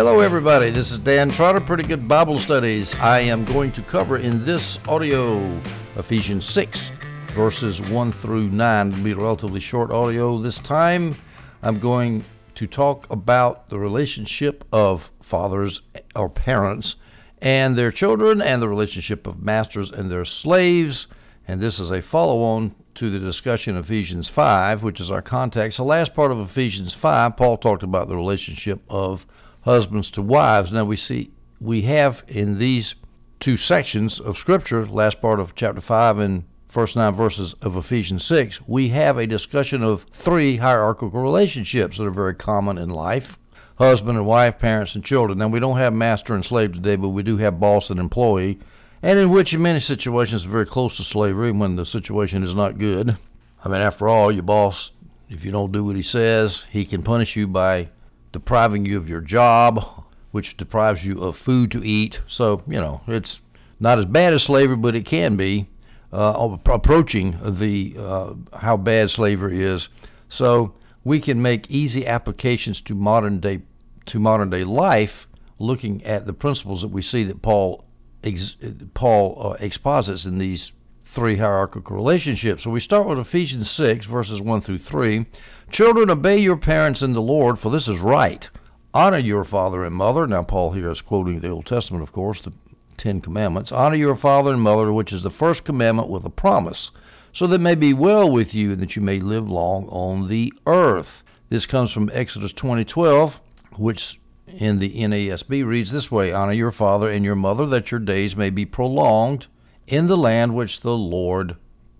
Hello, everybody. This is Dan Trotter, Pretty Good Bible Studies. I am going to cover in this audio Ephesians 6, verses 1 through 9. It'll be a relatively short audio this time. I'm going to talk about the relationship of fathers or parents and their children and the relationship of masters and their slaves. And this is a follow on to the discussion of Ephesians 5, which is our context. The last part of Ephesians 5, Paul talked about the relationship of husbands to wives. Now we see we have in these two sections of Scripture, last part of chapter 5 and first nine verses of Ephesians 6, we have a discussion of three hierarchical relationships that are very common in life husband and wife, parents and children. Now, we don't have master and slave today, but we do have boss and employee, and in which, in many situations, very close to slavery when the situation is not good. I mean, after all, your boss, if you don't do what he says, he can punish you by depriving you of your job, which deprives you of food to eat. So, you know, it's not as bad as slavery, but it can be uh, approaching the uh, how bad slavery is. So we can make easy applications to modern day to modern day life, looking at the principles that we see that Paul ex, Paul uh, exposits in these three hierarchical relationships. So we start with Ephesians 6 verses 1 through 3. Children, obey your parents in the Lord, for this is right. Honor your father and mother. Now, Paul here is quoting the Old Testament, of course, the Ten Commandments. Honor your father and mother, which is the first commandment with a promise, so that it may be well with you and that you may live long on the earth. This comes from Exodus 20:12, which in the NASB reads this way: Honor your father and your mother, that your days may be prolonged in the land which the Lord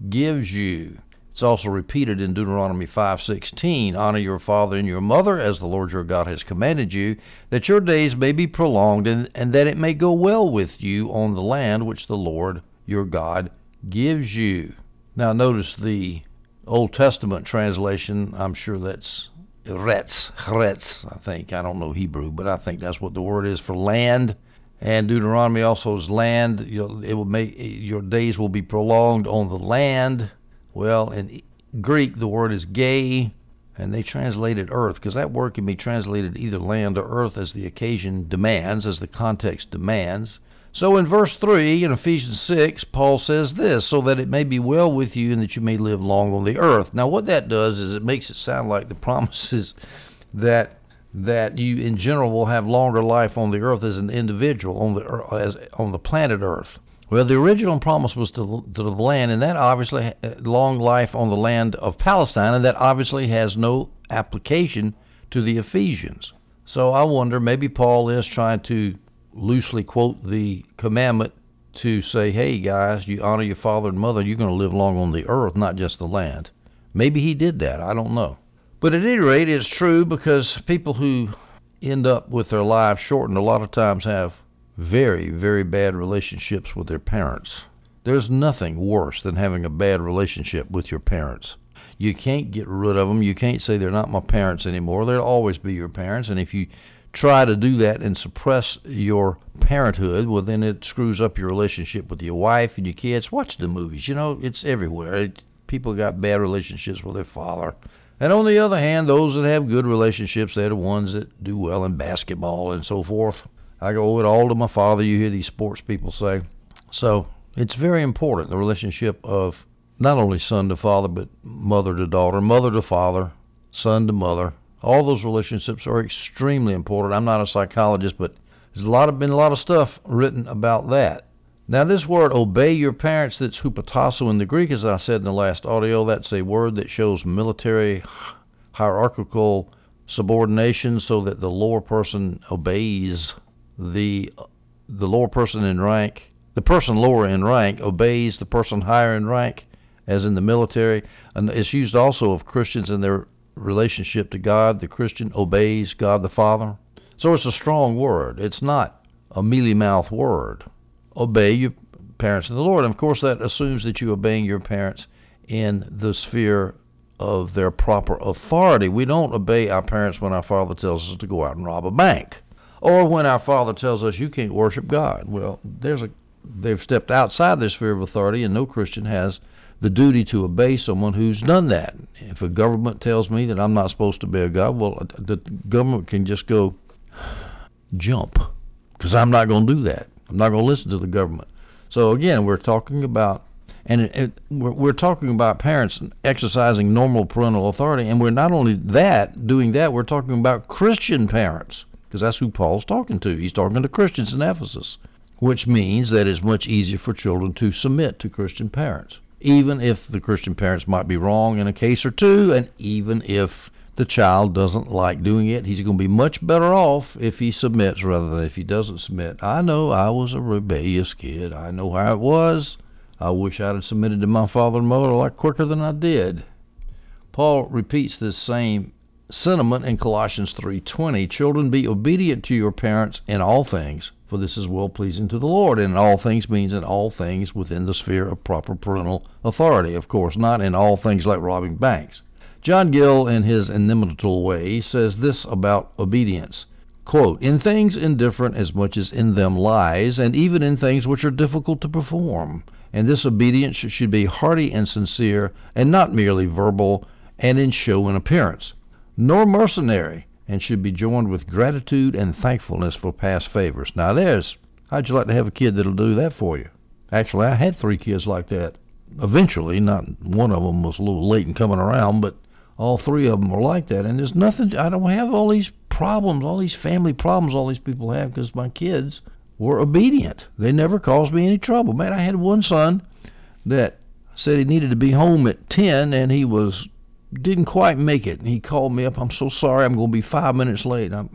gives you. It's also repeated in Deuteronomy 5:16, "Honor your father and your mother as the Lord your God has commanded you, that your days may be prolonged and, and that it may go well with you on the land which the Lord your God gives you." Now notice the Old Testament translation, I'm sure that's Retz, Retz, I think. I don't know Hebrew, but I think that's what the word is for land. And Deuteronomy also is land. It will make your days will be prolonged on the land. Well, in Greek, the word is gay, and they translated earth because that word can be translated either land or earth as the occasion demands, as the context demands. So in verse 3 in Ephesians 6, Paul says this, so that it may be well with you and that you may live long on the earth. Now, what that does is it makes it sound like the promise is that that you in general will have longer life on the earth as an individual on the er, as on the planet earth. Well, the original promise was to, to the land, and that obviously uh, long life on the land of Palestine, and that obviously has no application to the Ephesians. So I wonder, maybe Paul is trying to loosely quote the commandment to say, hey guys, you honor your father and mother, you're going to live long on the earth, not just the land. Maybe he did that. I don't know. But at any rate, it's true because people who end up with their lives shortened a lot of times have very, very bad relationships with their parents. There's nothing worse than having a bad relationship with your parents. You can't get rid of them. You can't say they're not my parents anymore. They'll always be your parents. And if you try to do that and suppress your parenthood, well, then it screws up your relationship with your wife and your kids. Watch the movies. You know, it's everywhere. It, people got bad relationships with their father. And on the other hand, those that have good relationships, they're the ones that do well in basketball and so forth. I go with all to my father. You hear these sports people say. So it's very important the relationship of not only son to father, but mother to daughter, mother to father, son to mother. All those relationships are extremely important. I'm not a psychologist, but there's a lot of been a lot of stuff written about that. Now, this word "obey your parents" that's hupotasso in the Greek, as I said in the last audio, that's a word that shows military hierarchical subordination, so that the lower person obeys the the lower person in rank, the person lower in rank obeys the person higher in rank, as in the military. And it's used also of Christians in their relationship to God. The Christian obeys God the Father. So it's a strong word. It's not a mealy mouth word. Obey your parents in the Lord. And of course, that assumes that you're obeying your parents in the sphere of their proper authority. We don't obey our parents when our father tells us to go out and rob a bank or when our Father tells us you can't worship God. Well, there's a they've stepped outside their sphere of authority, and no Christian has the duty to obey someone who's done that. If a government tells me that I'm not supposed to obey a God, well, uh, the government can just go jump because I'm not going to do that. I'm not going to listen to the government. So again, we're talking about and it, it, we're, we're talking about parents exercising normal parental authority, and we're not only that doing that, we're talking about Christian parents because that's who Paul's talking to. He's talking to Christians in Ephesus, which means that it's much easier for children to submit to Christian parents, even if the Christian parents might be wrong in a case or two, and even if the child doesn't like doing it, he's going to be much better off if he submits rather than if he doesn't submit. I know I was a rebellious kid. I know how it was. I wish I'd have submitted to my father and mother a lot quicker than I did. Paul repeats this same sentiment in Colossians 3:20, "Children, be obedient to your parents in all things, for this is well pleasing to the Lord." And all things means in all things within the sphere of proper parental authority, of course, not in all things like robbing banks. John Gill, in his inimitable way, says this about obedience. Quote, in things indifferent as much as in them lies, and even in things which are difficult to perform. And this obedience should be hearty and sincere, and not merely verbal and in show and appearance, nor mercenary, and should be joined with gratitude and thankfulness for past favors. Now, there's, how'd you like to have a kid that'll do that for you? Actually, I had three kids like that. Eventually, not one of them was a little late in coming around, but all three of them were like that. And there's nothing, I don't have all these problems, all these family problems all these people have because my kids were obedient. They never caused me any trouble. Man, I had one son that said he needed to be home at 10 and he was didn't quite make it. And he called me up. I'm so sorry. I'm going to be five minutes late. I'm,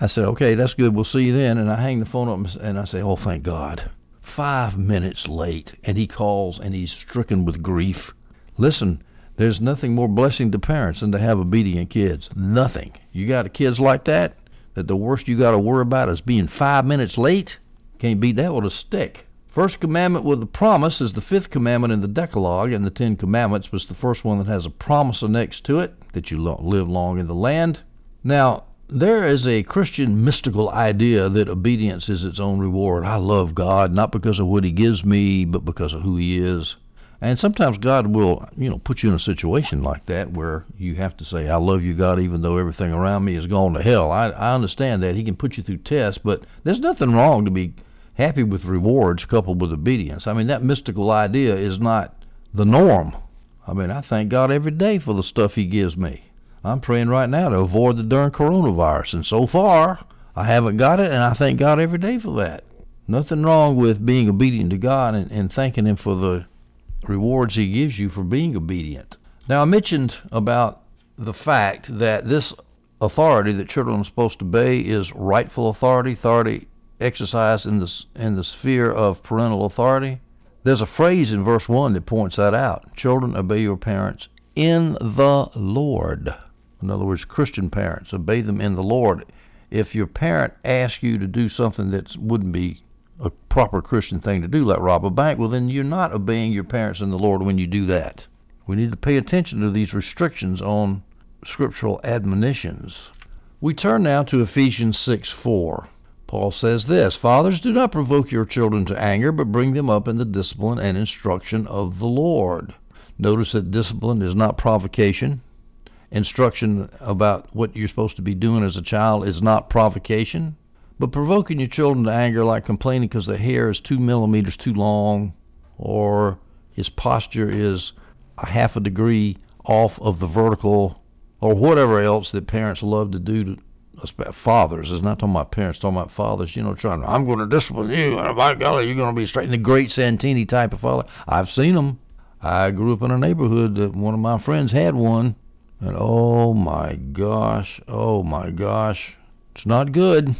I said, okay, that's good. We'll see you then. And I hang the phone up and I say, oh, thank God. Five minutes late. And he calls and he's stricken with grief. Listen, there's nothing more blessing to parents than to have obedient kids. Nothing. You got kids like that, that the worst you got to worry about is being five minutes late. Can't beat that with a stick. First commandment with a promise is the fifth commandment in the Decalogue, and the Ten Commandments was the first one that has a promise annexed to it that you live long in the land. Now, there is a Christian mystical idea that obedience is its own reward. I love God not because of what He gives me, but because of who He is. And sometimes God will, you know, put you in a situation like that where you have to say, I love you, God, even though everything around me is gone to hell. I, I understand that. He can put you through tests, but there's nothing wrong to be happy with rewards coupled with obedience. I mean, that mystical idea is not the norm. I mean, I thank God every day for the stuff He gives me. I'm praying right now to avoid the darn coronavirus, and so far, I haven't got it, and I thank God every day for that. Nothing wrong with being obedient to God and, and thanking Him for the rewards he gives you for being obedient. Now, I mentioned about the fact that this authority that children are supposed to obey is rightful authority, authority exercised in the, in the sphere of parental authority. There's a phrase in verse 1 that points that out. Children, obey your parents in the Lord. In other words, Christian parents, obey them in the Lord. If your parent asks you to do something that wouldn't be a proper Christian thing to do, like rob a bank, well, then you're not obeying your parents in the Lord when you do that. We need to pay attention to these restrictions on scriptural admonitions. We turn now to Ephesians 6 4. Paul says this Fathers, do not provoke your children to anger, but bring them up in the discipline and instruction of the Lord. Notice that discipline is not provocation. Instruction about what you're supposed to be doing as a child is not provocation. But provoking your children to anger, like complaining because the hair is two millimeters too long, or his posture is a half a degree off of the vertical, or whatever else that parents love to do to fathers. It's not talking about parents, talking about fathers. You know, trying to, I'm going to discipline you, and by golly, you're going to be straight. The great Santini type of father. I've seen them. I grew up in a neighborhood that one of my friends had one, and oh my gosh, oh my gosh, it's not good.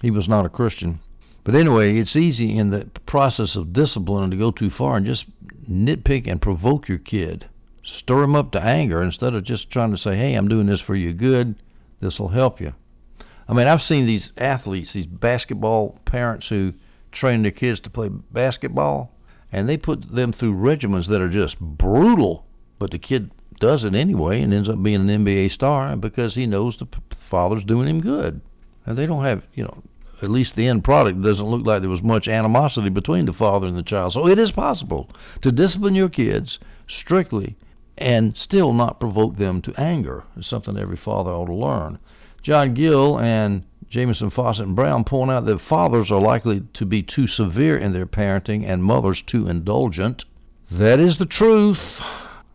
He was not a Christian. But anyway, it's easy in the process of discipline to go too far and just nitpick and provoke your kid. Stir him up to anger instead of just trying to say, hey, I'm doing this for your good. This will help you. I mean, I've seen these athletes, these basketball parents who train their kids to play basketball, and they put them through regimens that are just brutal. But the kid does it anyway and ends up being an NBA star because he knows the father's doing him good. And they don't have, you know, at least the end product doesn't look like there was much animosity between the father and the child. So it is possible to discipline your kids strictly and still not provoke them to anger. It's something every father ought to learn. John Gill and Jamieson, Fausset and Brown point out that fathers are likely to be too severe in their parenting and mothers too indulgent. That is the truth.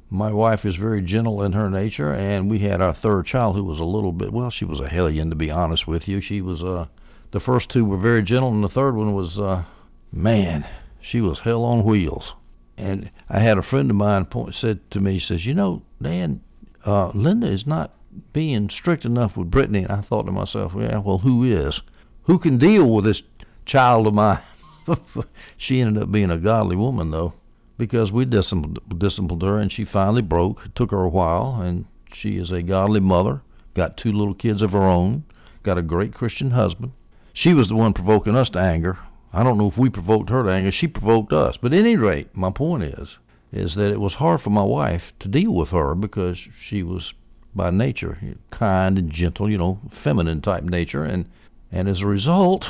My wife is very gentle in her nature, and we had our third child who was a little bit, well, she was a hellion, to be honest with you. She was, uh, the first two were very gentle, and the third one was, uh, man, she was hell on wheels. And I had a friend of mine point, said to me, says, you know, Dan, uh, Linda is not being strict enough with Brittany. And I thought to myself, yeah, well, who is? Who can deal with this child of mine? she ended up being a godly woman, though, because we disciplined, disciplined her, and she finally broke. It took her a while, and she is a godly mother, got two little kids of her own, got a great Christian husband. She was the one provoking us to anger. I don't know if we provoked her to anger. She provoked us. But at any rate, my point is, is that it was hard for my wife to deal with her because she was by nature kind and gentle, you know, feminine type nature, and and as a result,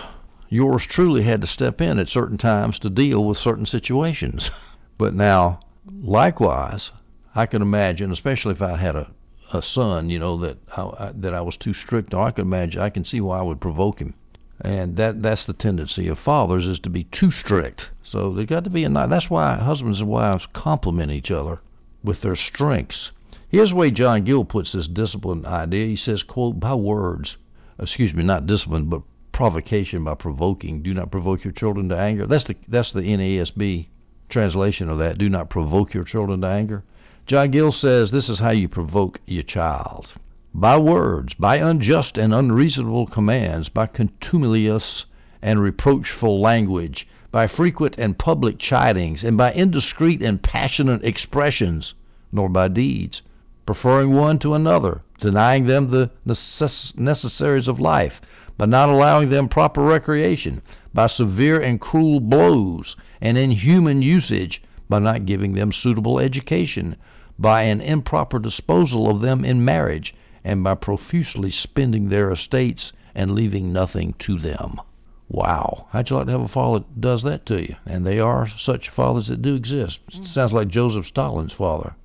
yours truly had to step in at certain times to deal with certain situations. but now, likewise, I can imagine, especially if I had a a son, you know, that I, that I was too strict on, I can imagine, I can see why I would provoke him and that that's the tendency of fathers is to be too strict. So they got to be a that's why husbands and wives complement each other with their strengths. Here's the way John Gill puts this discipline idea. He says, quote, by words, excuse me, not discipline, but provocation by provoking. Do not provoke your children to anger. That's the that's the NASB translation of that. Do not provoke your children to anger. John Gill says this is how you provoke your child by words, by unjust and unreasonable commands, by contumelious and reproachful language, by frequent and public chidings, and by indiscreet and passionate expressions, nor by deeds, preferring one to another, denying them the necess- necessaries of life, by not allowing them proper recreation, by severe and cruel blows and inhuman usage, by not giving them suitable education, by an improper disposal of them in marriage, and by profusely spending their estates and leaving nothing to them. Wow. How'd you like to have a father that does that to you? And they are such fathers that do exist. Mm. Sounds like Joseph Stalin's father.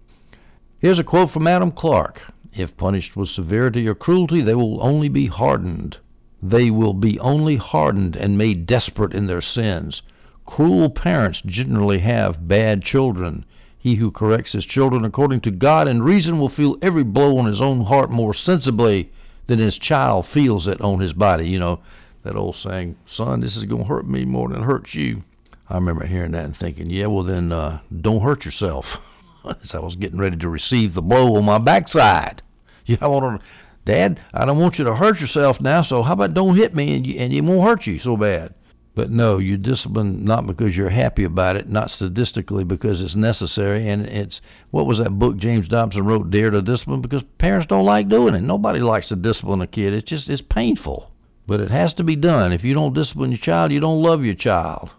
Here's a quote from Adam Clarke If punished with severity or cruelty, they will only be hardened. They will be only hardened and made desperate in their sins. Cruel parents generally have bad children. He who corrects his children according to God and reason will feel every blow on his own heart more sensibly than his child feels it on his body. You know, that old saying, son, this is going to hurt me more than it hurts you. I remember hearing that and thinking, yeah, well, then uh, don't hurt yourself. As I was getting ready to receive the blow on my backside. Yeah, I want to, Dad, I don't want you to hurt yourself now, so how about don't hit me and, you, and it won't hurt you so bad. But no, you discipline not because you're happy about it, not statistically because it's necessary. And it's what was that book James Dobson wrote, Dare to Discipline? Because parents don't like doing it. Nobody likes to discipline a kid. It's just it's painful, but it has to be done. If you don't discipline your child, you don't love your child.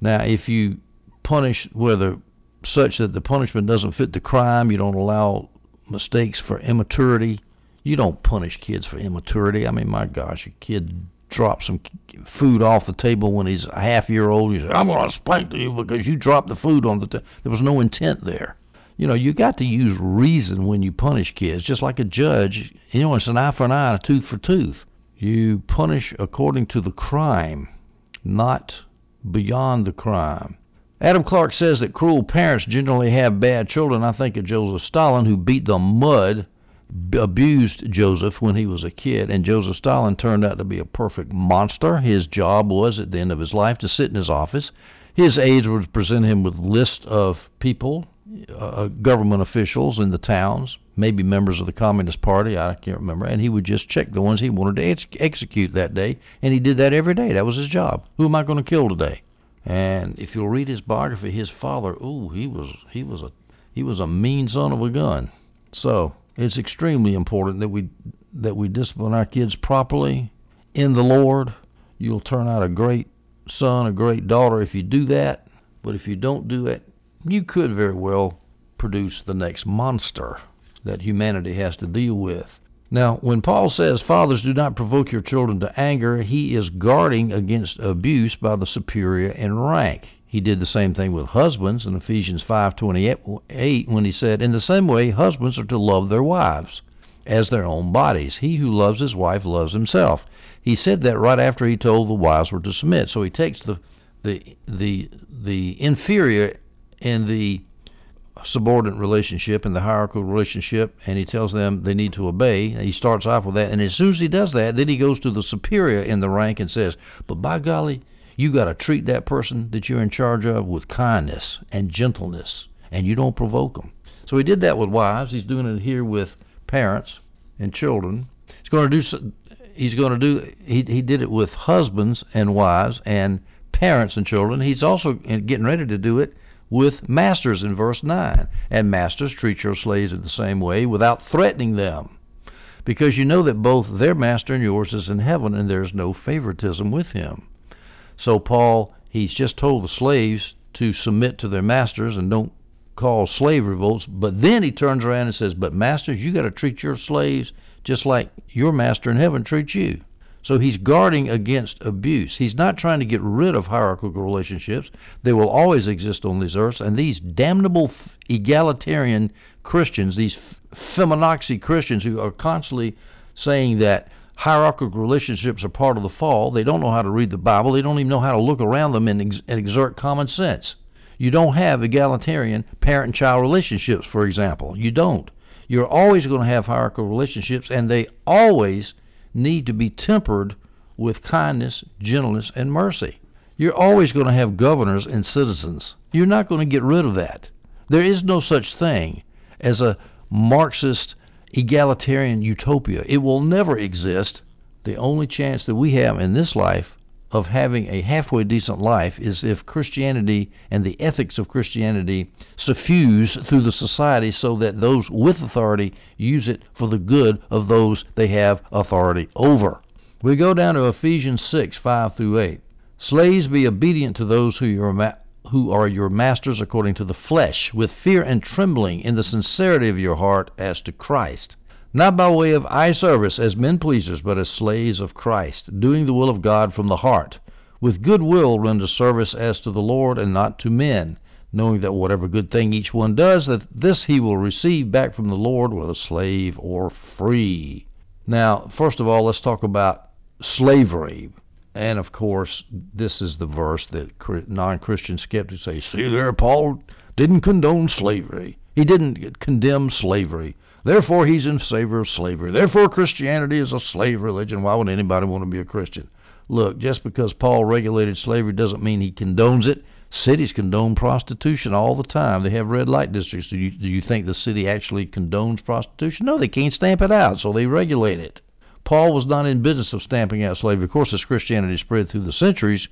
Now, if you punish whether such that the punishment doesn't fit the crime, you don't allow mistakes for immaturity. You don't punish kids for immaturity. I mean, my gosh, a kid drop some food off the table when he's a half year old. You say, I'm going to spank you because you dropped the food on the table. There was no intent there. You know, you got to use reason when you punish kids, just like a judge. You know, it's an eye for an eye, a tooth for tooth. You punish according to the crime, not beyond the crime. Adam Clarke says that cruel parents generally have bad children. I think of Joseph Stalin, who beat the mud abused Joseph when he was a kid, and Joseph Stalin turned out to be a perfect monster. His job was, at the end of his life, to sit in his office. His aides would present him with lists of people, uh, government officials in the towns, maybe members of the Communist Party, I can't remember, and he would just check the ones he wanted to ex- execute that day, and he did that every day. That was his job. Who am I going to kill today? And if you'll read his biography, his father, ooh, he was he was a he was a mean son of a gun. So it's extremely important that we that we discipline our kids properly in the Lord. You'll turn out a great son, a great daughter if you do that. But if you don't do it, you could very well produce the next monster that humanity has to deal with. Now, when Paul says, Fathers, do not provoke your children to anger, he is guarding against abuse by the superior in rank. He did the same thing with husbands in Ephesians 5:28 when he said, "In the same way, husbands are to love their wives as their own bodies. He who loves his wife loves himself. He said that right after he told the wives were to submit. So he takes the the the the inferior and the subordinate relationship and the hierarchical relationship, and he tells them they need to obey. He starts off with that, and as soon as he does that, then he goes to the superior in the rank and says, "But by golly, you got to treat that person that you're in charge of with kindness and gentleness, and you don't provoke them." So he did that with wives. He's doing it here with parents and children. He's going to do. He's going to do. He he did it with husbands and wives and parents and children. He's also getting ready to do it with masters in verse 9. And masters, treat your slaves in the same way without threatening them, because you know that both their master and yours is in heaven, and there is no favoritism with him. So, Paul, he's just told the slaves to submit to their masters and don't cause slave revolts, but then he turns around and says, But masters, you got to treat your slaves just like your master in heaven treats you. So he's guarding against abuse. He's not trying to get rid of hierarchical relationships. They will always exist on this earth, and these damnable egalitarian Christians, these feminazi Christians who are constantly saying that hierarchical relationships are part of the fall, they don't know how to read the Bible. They don't even know how to look around them and, ex- and exert common sense. You don't have egalitarian parent and child relationships, for example. You don't. You're always going to have hierarchical relationships, and they always need to be tempered with kindness, gentleness, and mercy. You're always going to have governors and citizens. You're not going to get rid of that. There is no such thing as a Marxist egalitarian utopia. It will never exist. The only chance that we have in this life of having a halfway decent life is if Christianity and the ethics of Christianity suffuse through the society so that those with authority use it for the good of those they have authority over. We go down to Ephesians 6 5 through 8. Slaves, be obedient to those who, ma- who are your masters according to the flesh, with fear and trembling in the sincerity of your heart as to Christ not by way of eye service as men pleasers, but as slaves of Christ, doing the will of God from the heart. With good will render service as to the Lord and not to men, knowing that whatever good thing each one does, that this he will receive back from the Lord, whether slave or free. Now, first of all, let's talk about slavery. And of course, this is the verse that non Christian skeptics say, see there, Paul didn't condone slavery. He didn't condemn slavery. Therefore, he's in favor of slavery. Therefore, Christianity is a slave religion. Why would anybody want to be a Christian? Look, just because Paul regulated slavery doesn't mean he condones it. Cities condone prostitution all the time. They have red light districts. Do you, do you think the city actually condones prostitution? No, they can't stamp it out, so they regulate it. Paul was not in business of stamping out slavery. Of course, as Christianity spread through the centuries,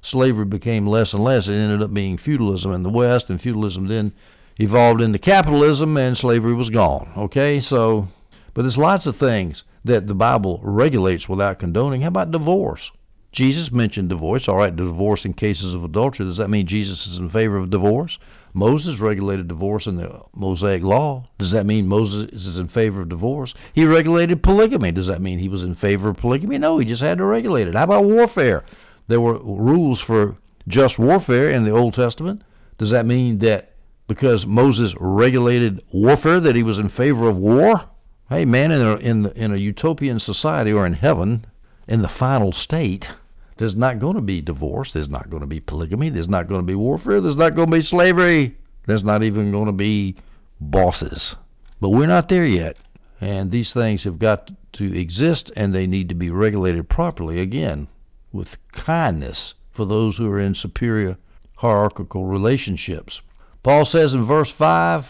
slavery became less and less. It ended up being feudalism in the West, and feudalism then evolved into capitalism and slavery was gone. Okay, so, but there's lots of things that the Bible regulates without condoning. How about divorce? Jesus mentioned divorce. All right, divorce in cases of adultery. Does that mean Jesus is in favor of divorce? Moses regulated divorce in the Mosaic Law. Does that mean Moses is in favor of divorce? He regulated polygamy. Does that mean he was in favor of polygamy? No, he just had to regulate it. How about warfare? There were rules for just warfare in the Old Testament. Does that mean that because Moses regulated warfare, that he was in favor of war? Hey, man, in a, in, the, in a utopian society or in heaven, in the final state, there's not going to be divorce. There's not going to be polygamy. There's not going to be warfare. There's not going to be slavery. There's not even going to be bosses. But we're not there yet. And these things have got to exist and they need to be regulated properly, again, with kindness for those who are in superior hierarchical relationships. Paul says in verse 5,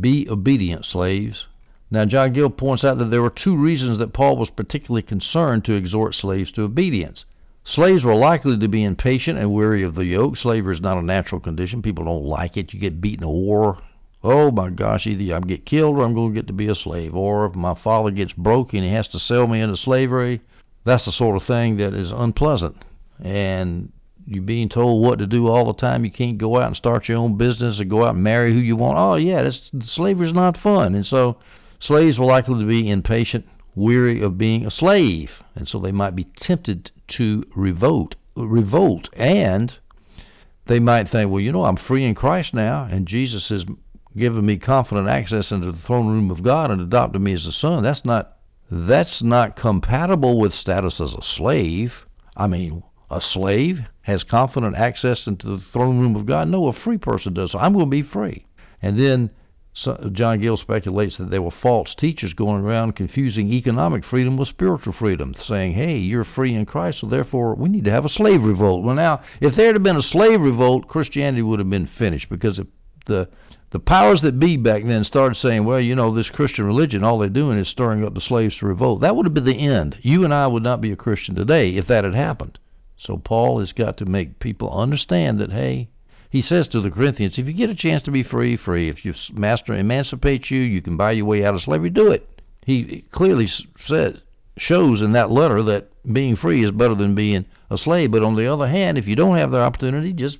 Be obedient, slaves. Now, John Gill points out that there were two reasons that Paul was particularly concerned to exhort slaves to obedience. Slaves were likely to be impatient and weary of the yoke. Slavery is not a natural condition. People don't like it. You get beaten in war. Oh my gosh, either I get killed or I'm going to get to be a slave. Or if my father gets broke and he has to sell me into slavery, that's the sort of thing that is unpleasant. And you're being told what to do all the time. You can't go out and start your own business or go out and marry who you want. Oh yeah, that's, slavery is not fun. And so slaves were likely to be impatient, weary of being a slave, and so they might be tempted to revolt, revolt, and they might think, well, you know, I'm free in Christ now, and Jesus has given me confident access into the throne room of God and adopted me as a son. That's not that's not compatible with status as a slave. I mean, a slave has confident access into the throne room of God. No, a free person does. So I'm going to be free. And then John Gill speculates that there were false teachers going around confusing economic freedom with spiritual freedom, saying, hey, you're free in Christ, so therefore we need to have a slave revolt. Well, now, if there had been a slave revolt, Christianity would have been finished because the the powers that be back then started saying, well, you know, this Christian religion, all they're doing is stirring up the slaves to revolt. That would have been the end. You and I would not be a Christian today if that had happened. So Paul has got to make people understand that, hey, he says to the Corinthians, if you get a chance to be free, free. If your master emancipates you, you can buy your way out of slavery, do it. He clearly says, shows in that letter that being free is better than being a slave. But on the other hand, if you don't have the opportunity, just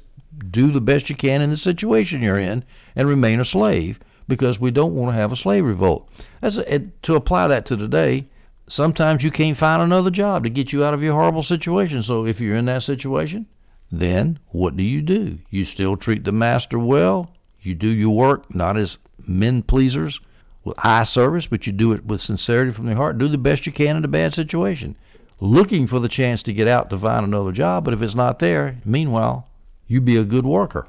do the best you can in the situation you're in and remain a slave because we don't want to have a slave revolt. As to apply that to today, sometimes you can't find another job to get you out of your horrible situation. So if you're in that situation, then what do you do? You still treat the master well. You do your work not as men pleasers with eye service, but you do it with sincerity from the heart. Do the best you can in a bad situation, looking for the chance to get out to find another job. But if it's not there, meanwhile, you be a good worker.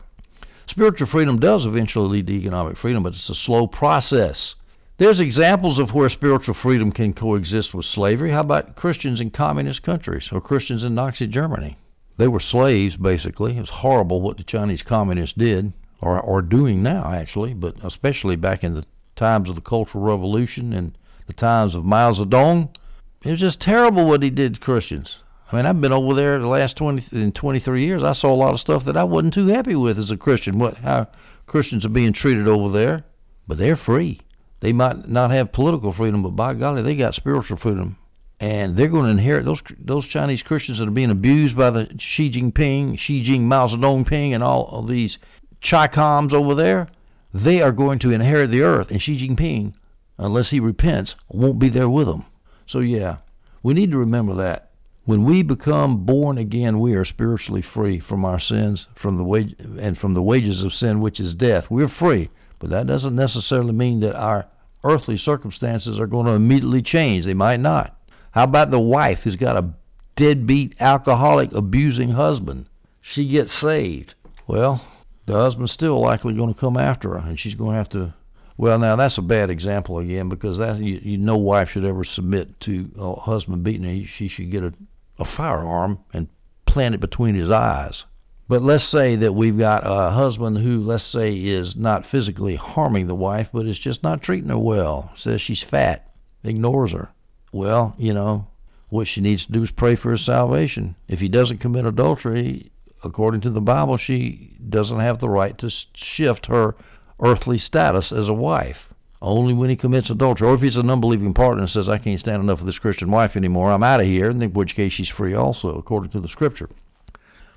Spiritual freedom does eventually lead to economic freedom, but it's a slow process. There's examples of where spiritual freedom can coexist with slavery. How about Christians in communist countries or Christians in Nazi Germany? They were slaves, basically. It was horrible what the Chinese communists did, or are doing now, actually, but especially back in the times of the Cultural Revolution and the times of Mao Zedong. It was just terrible what he did to Christians. I mean, I've been over there the last 20 in 23 years. I saw a lot of stuff that I wasn't too happy with as a Christian. What how Christians are being treated over there, but they're free. They might not have political freedom, but by golly, they got spiritual freedom, and they're going to inherit those those Chinese Christians that are being abused by the Xi Jinping, Xi Jing, Mao Zedong, Ping, and all of these Chi-coms over there. They are going to inherit the earth, and Xi Jinping, unless he repents, won't be there with them. So yeah, we need to remember that when we become born again, we are spiritually free from our sins, from the wage, and from the wages of sin, which is death. We're free, but that doesn't necessarily mean that our earthly circumstances are going to immediately change. They might not. How about the wife who's got a deadbeat, alcoholic, abusing husband? She gets saved. Well, the husband's still likely going to come after her, and she's going to have to well, now that's a bad example again because that you, you no wife should ever submit to a husband beating her. She should get a a firearm and plant it between his eyes. But let's say that we've got a husband who, let's say, is not physically harming the wife, but is just not treating her well. Says she's fat, ignores her. Well, you know, what she needs to do is pray for his salvation. If he doesn't commit adultery, according to the Bible, she doesn't have the right to shift her earthly status as a wife. Only when he commits adultery, or if he's an unbelieving partner and says, I can't stand enough of this Christian wife anymore, I'm out of here, in which case she's free also, according to the Scripture.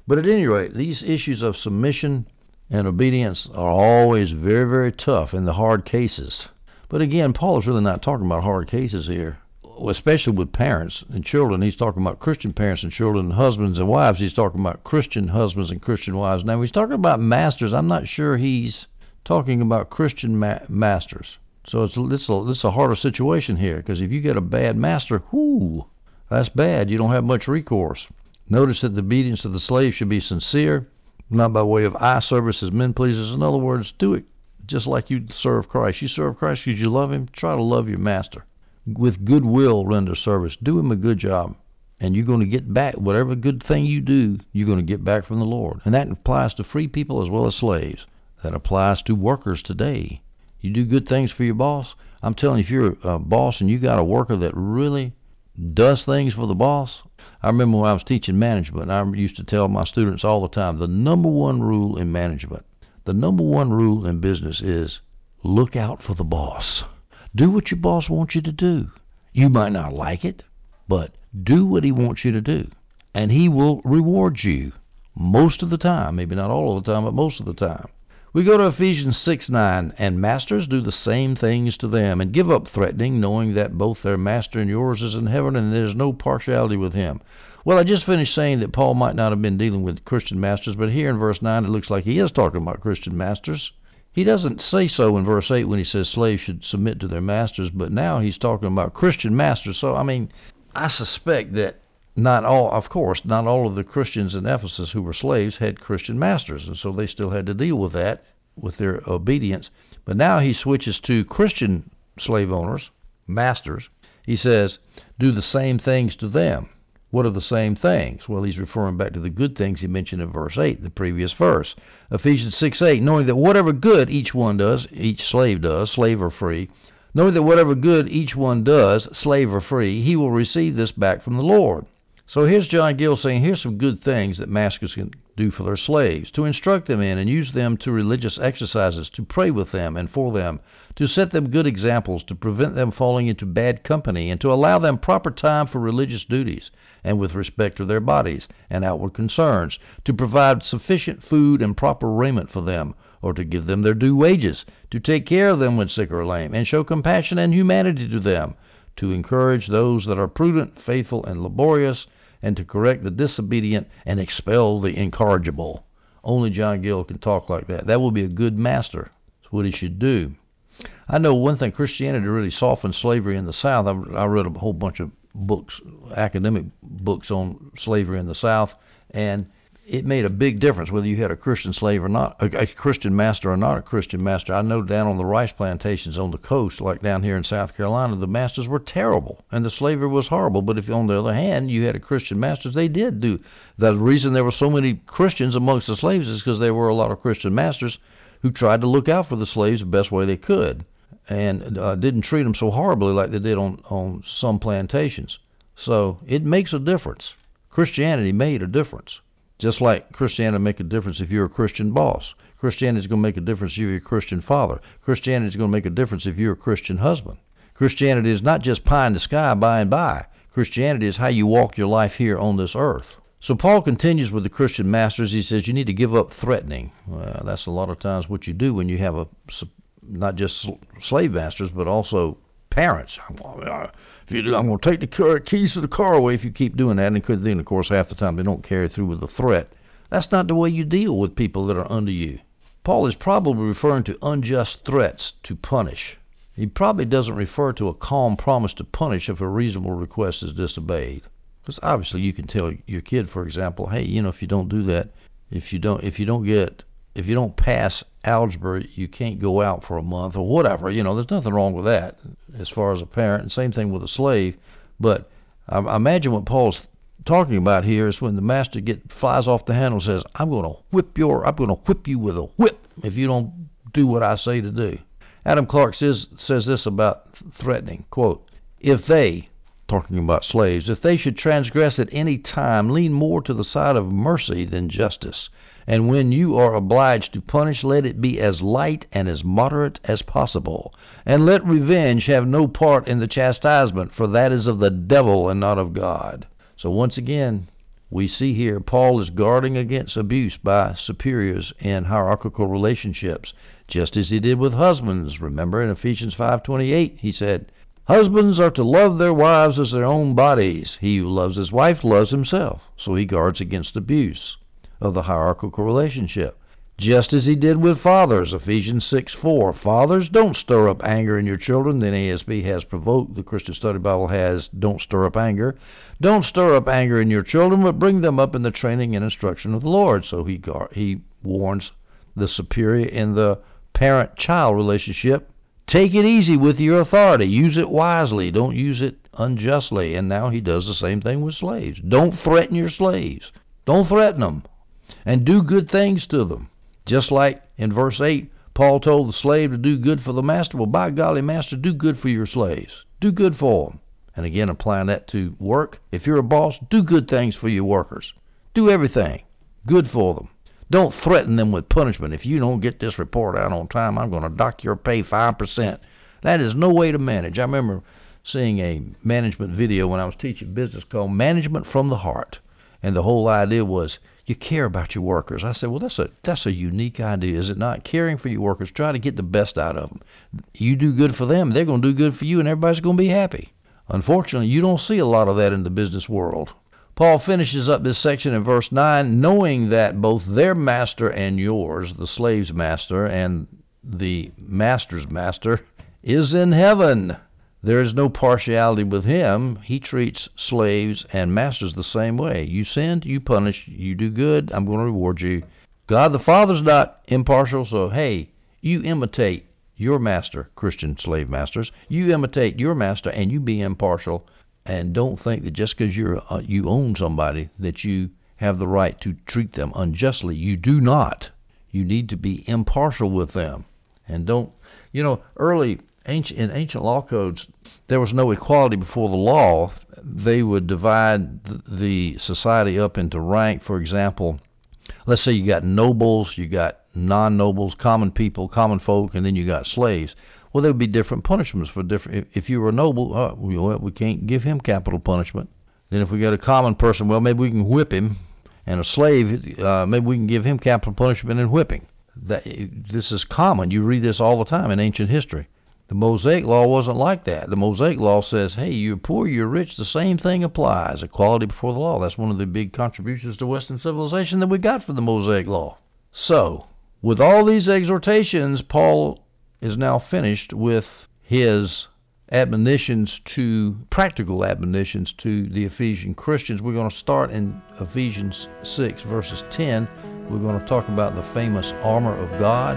But at any rate, these issues of submission and obedience are always very, very tough in the hard cases. But again, Paul is really not talking about hard cases here, especially with parents and children. He's talking about Christian parents and children, and husbands and wives. He's talking about Christian husbands and Christian wives. Now, he's talking about masters. I'm not sure he's talking about Christian ma- masters. So it's this a, a harder situation here because if you get a bad master, whoo, that's bad. You don't have much recourse. Notice that the obedience of the slave should be sincere, not by way of eye service as men pleasers. In other words, do it just like you serve Christ. You serve Christ because you love Him. Try to love your master. With goodwill, render service. Do him a good job. And you're going to get back whatever good thing you do, you're going to get back from the Lord. And that applies to free people as well as slaves. That applies to workers today. You do good things for your boss. I'm telling you, if you're a boss and you got a worker that really does things for the boss, I remember when I was teaching management, I used to tell my students all the time the number one rule in management, the number one rule in business is look out for the boss. Do what your boss wants you to do. You might not like it, but do what he wants you to do, and he will reward you most of the time. Maybe not all of the time, but most of the time. We go to Ephesians 6 9, and masters do the same things to them, and give up threatening, knowing that both their master and yours is in heaven, and there is no partiality with him. Well, I just finished saying that Paul might not have been dealing with Christian masters, but here in verse 9 it looks like he is talking about Christian masters. He doesn't say so in verse 8 when he says slaves should submit to their masters, but now he's talking about Christian masters. So, I mean, I suspect that not all, of course, not all of the Christians in Ephesus who were slaves had Christian masters, and so they still had to deal with that, with their obedience. But now he switches to Christian slave owners, masters. He says, do the same things to them. What are the same things? Well, he's referring back to the good things he mentioned in verse 8, the previous verse. Ephesians 6 8, knowing that whatever good each one does, each slave does, slave or free, knowing that whatever good each one does, slave or free, he will receive this back from the Lord. So here's John Gill saying, here's some good things that masters can do for their slaves to instruct them in and use them to religious exercises, to pray with them and for them, to set them good examples, to prevent them falling into bad company, and to allow them proper time for religious duties and with respect to their bodies and outward concerns, to provide sufficient food and proper raiment for them, or to give them their due wages, to take care of them when sick or lame, and show compassion and humanity to them, to encourage those that are prudent, faithful, and laborious and to correct the disobedient and expel the incorrigible. Only John Gill can talk like that. That will be a good master. That's what he should do. I know one thing Christianity really softened slavery in the South. I, I read a whole bunch of books, academic books on slavery in the South, and it made a big difference whether you had a Christian slave or not, a, a, Christian master or not a Christian master. I know down on the rice plantations on the coast, like down here in South Carolina, the masters were terrible and the slavery was horrible. But if on the other hand you had a Christian master, they did do. The reason there were so many Christians amongst the slaves is because there were a lot of Christian masters who tried to look out for the slaves the best way they could and uh, didn't treat them so horribly like they did on on some plantations. So it makes a difference. Christianity made a difference. Just like Christianity make a difference if you're a Christian boss. Christianity is going to make a difference if you're a Christian father. Christianity is going to make a difference if you're a Christian husband. Christianity is not just pie in the sky by and by. Christianity is how you walk your life here on this earth. So Paul continues with the Christian masters. He says you need to give up threatening. Well, that's a lot of times what you do when you have a not just slave masters but also parents. Uh, if you do, I'm going to take the car, keys to the car away if you keep doing that. And then, of course, half the time they don't carry through with the threat. That's not the way you deal with people that are under you. Paul is probably referring to unjust threats to punish. He probably doesn't refer to a calm promise to punish if a reasonable request is disobeyed. Because obviously you can tell your kid, for example, hey, you know, if you don't do that, if you don't, if you don't get if you don't pass algebra, you can't go out for a month or whatever. You know, there's nothing wrong with that as far as a parent. And same thing with a slave. But I, imagine what Paul's talking about here is when the master get flies off the handle and says, "I'm going to whip your, I'm going to whip you with a whip if you don't do what I say to do." Adam Clarke says says this about threatening. Quote: If they, talking about slaves, if they should transgress at any time, lean more to the side of mercy than justice and when you are obliged to punish, let it be as light and as moderate as possible. And let revenge have no part in the chastisement, for that is of the devil and not of God. So once again, we see here Paul is guarding against abuse by superiors in hierarchical relationships, just as he did with husbands. Remember in Ephesians 5:28, he said, Husbands are to love their wives as their own bodies. He who loves his wife loves himself. So he guards against abuse of the hierarchical relationship. Just as he did with fathers, Ephesians 6 4. Fathers, don't stir up anger in your children. The NASB has provoked, the Christian Study Bible has don't stir up anger. Don't stir up anger in your children, but bring them up in the training and instruction of the Lord. So he, he warns the superior in the parent child relationship take it easy with your authority. Use it wisely. Don't use it unjustly. And now he does the same thing with slaves. Don't threaten your slaves. Don't threaten them and do good things to them. Just like in verse 8, Paul told the slave to do good for the master. Well, by golly, master, do good for your slaves. Do good for them. And again, applying that to work. If you're a boss, do good things for your workers. Do everything good for them. Don't threaten them with punishment. If you don't get this report out on time, I'm going to dock your pay 5%. That is no way to manage. I remember seeing a management video when I was teaching business called Management from the Heart. And the whole idea was you care about your workers. I said, well, that's a that's a unique idea, is it not? Caring for your workers, try to get the best out of them. You do good for them, they're going to do good for you, and everybody's going to be happy. Unfortunately, you don't see a lot of that in the business world. Paul finishes up this section in verse 9, knowing that both their master and yours, the slave's master, and the master's master, is in heaven. There is no partiality with him. He treats slaves and masters the same way. You sinned, you punish. You do good, I'm going to reward you. God the Father's not impartial, so hey, you imitate your master, Christian slave masters. You imitate your master and you be impartial and don't think that just because you're uh, you own somebody that you have the right to treat them unjustly. You do not. You need to be impartial with them, and don't. You know, early ancient in ancient law codes, there was no equality before the law. They would divide the society up into rank. For example, let's say you got nobles, you got non-nobles, common people, common folk, and then you got slaves. Well, there would be different punishments for different. If, if you were a noble, uh, well, we can't give him capital punishment. Then if we got a common person, well, maybe we can whip him, and a slave, uh, maybe we can give him capital punishment and whipping. That this is common. You read this all the time in ancient history. The Mosaic law wasn't like that. The Mosaic law says, hey, you're poor, you're rich, the same thing applies. Equality before the law. That's one of the big contributions to Western civilization that we got from the Mosaic law. So, with all these exhortations, Paul is now finished with his admonitions to practical admonitions to the Ephesian Christians. We're going to start in Ephesians 6 verses 10. We're going to talk about the famous armor of God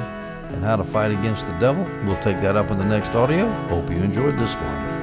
and how to fight against the devil. We'll take that up in the next audio. Hope you enjoyed this one.